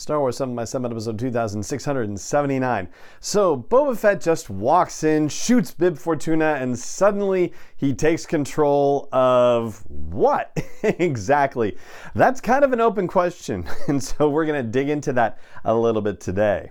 Star Wars 7 by 7 episode 2679. So, Boba Fett just walks in, shoots Bib Fortuna, and suddenly he takes control of what exactly? That's kind of an open question, and so we're going to dig into that a little bit today.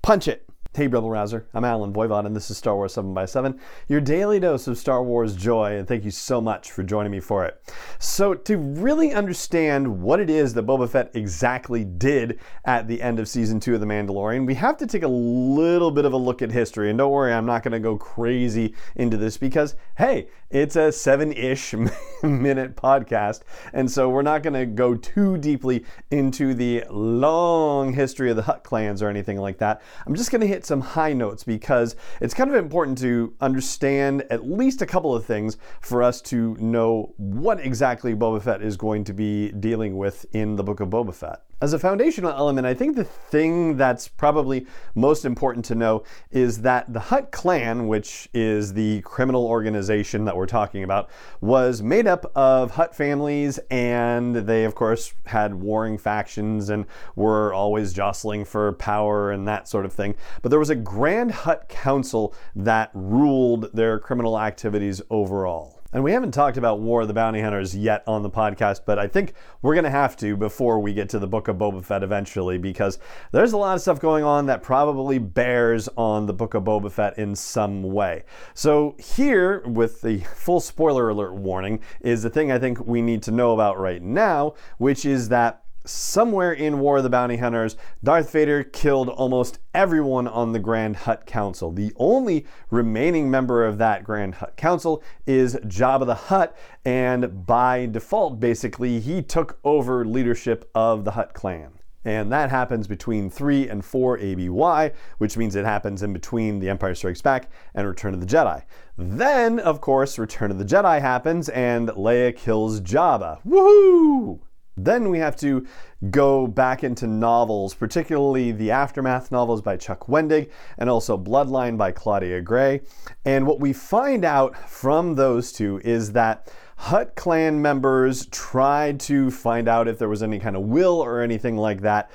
Punch it! Hey, Rebel Rouser, I'm Allen Voivod, and this is Star Wars 7 by 7 your daily dose of Star Wars joy, and thank you so much for joining me for it. So, to really understand what it is that Boba Fett exactly did at the end of season 2 of The Mandalorian, we have to take a little bit of a look at history. And don't worry, I'm not going to go crazy into this because, hey, it's a seven ish minute podcast, and so we're not going to go too deeply into the long history of the Hutt clans or anything like that. I'm just going to hit some high notes because it's kind of important to understand at least a couple of things for us to know what exactly Boba Fett is going to be dealing with in the book of Boba Fett. As a foundational element, I think the thing that's probably most important to know is that the Hutt clan, which is the criminal organization that we're talking about, was made up of Hutt families, and they, of course, had warring factions and were always jostling for power and that sort of thing. But there was a Grand Hutt Council that ruled their criminal activities overall. And we haven't talked about War of the Bounty Hunters yet on the podcast, but I think we're going to have to before we get to the Book of Boba Fett eventually, because there's a lot of stuff going on that probably bears on the Book of Boba Fett in some way. So, here, with the full spoiler alert warning, is the thing I think we need to know about right now, which is that somewhere in War of the Bounty Hunters, Darth Vader killed almost everyone on the Grand Hutt Council. The only remaining member of that Grand Hutt Council is Jabba the Hutt, and by default, basically, he took over leadership of the Hutt clan. And that happens between 3 and 4 ABY, which means it happens in between The Empire Strikes Back and Return of the Jedi. Then, of course, Return of the Jedi happens and Leia kills Jabba. Woohoo! Then we have to go back into novels, particularly the Aftermath novels by Chuck Wendig and also Bloodline by Claudia Gray. And what we find out from those two is that Hutt clan members tried to find out if there was any kind of will or anything like that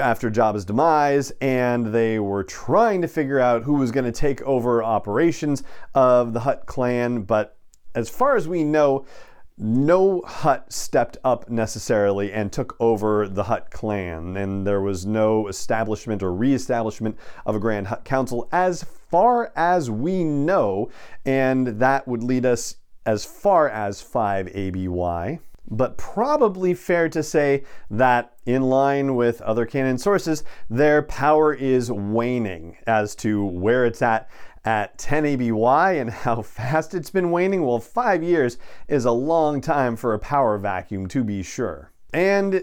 after Jabba's demise, and they were trying to figure out who was going to take over operations of the Hutt clan. But as far as we know, no Hutt stepped up necessarily and took over the Hutt clan, and there was no establishment or reestablishment of a Grand Hutt Council as far as we know, and that would lead us as far as 5 ABY. But probably fair to say that, in line with other canon sources, their power is waning as to where it's at at 10 ABY and how fast it's been waning? Well, five years is a long time for a power vacuum, to be sure. And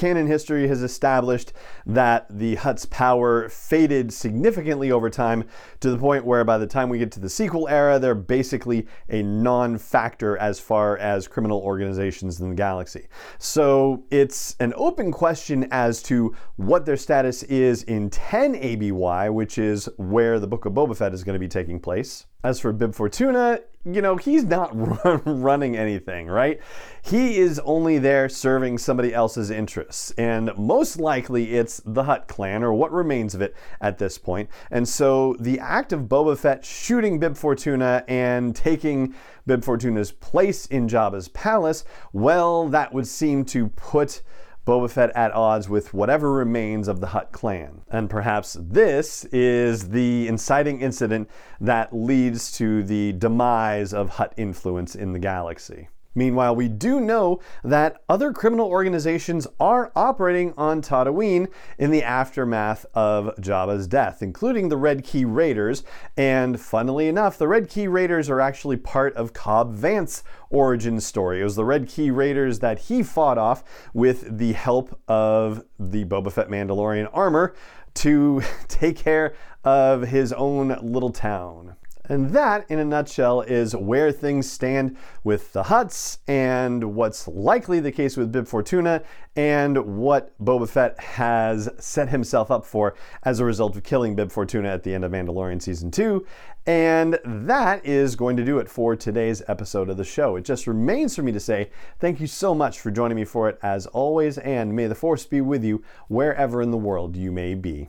canon history has established that the Hutt's power faded significantly over time to the point where by the time we get to the sequel era, they're basically a non factor as far as criminal organizations in the galaxy. So it's an open question as to what their status is in 10 ABY, which is where the Book of Boba Fett is going to be taking place. As for Bib Fortuna, you know, he's not running anything, right? He is only there serving somebody else's interests. And most likely it's the Hutt clan, or what remains of it at this point. And so the act of Boba Fett shooting Bib Fortuna and taking Bib Fortuna's place in Jabba's palace, well, that would seem to put Boba Fett at odds with whatever remains of the Hutt clan. And perhaps this is the inciting incident that leads to the demise of Hutt influence in the galaxy. Meanwhile, we do know that other criminal organizations are operating on Tatooine in the aftermath of Jabba's death, including the Red Key Raiders. And funnily enough, the Red Key Raiders are actually part of Cobb Vance's origin story. It was the Red Key Raiders that he fought off with the help of the Boba Fett Mandalorian armor to take care of his own little town. And that, in a nutshell, is where things stand with the Hutts and what's likely the case with Bib Fortuna and what Boba Fett has set himself up for as a result of killing Bib Fortuna at the end of Mandalorian Season 2. And that is going to do it for today's episode of the show. It just remains for me to say thank you so much for joining me for it as always, and may the Force be with you wherever in the world you may be.